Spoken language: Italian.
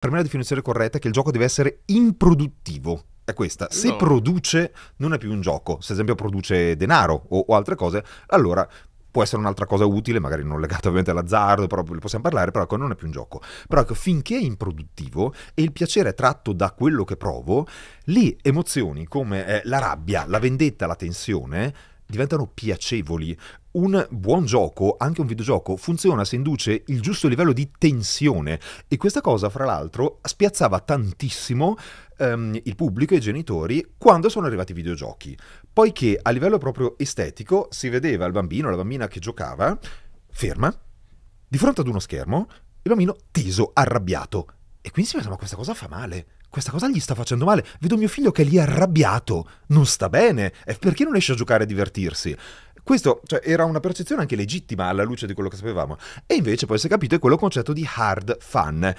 Per me la definizione corretta è che il gioco deve essere improduttivo. È questa. Se No. produce, non è più un gioco. Se ad esempio produce denaro o, o altre cose, allora può essere un'altra cosa utile, magari non legata ovviamente all'azzardo, però possiamo parlare, però ecco, non è più un gioco. Però ecco, finché è improduttivo e il piacere è tratto da quello che provo, lì emozioni come eh, la rabbia, la vendetta, la tensione diventano piacevoli. Un buon gioco, anche un videogioco, funziona se induce il giusto livello di tensione e questa cosa, fra l'altro, spiazzava tantissimo ehm, il pubblico e i genitori quando sono arrivati i videogiochi, poiché a livello proprio estetico si vedeva il bambino la bambina che giocava ferma, di fronte ad uno schermo, il bambino teso, arrabbiato. E quindi si pensa, ma questa cosa fa male. Questa cosa gli sta facendo male. Vedo mio figlio che è lì arrabbiato. Non sta bene. E perché non esce a giocare e divertirsi? Questo cioè, era una percezione anche legittima alla luce di quello che sapevamo. E invece poi si è capito è quello concetto di hard fun,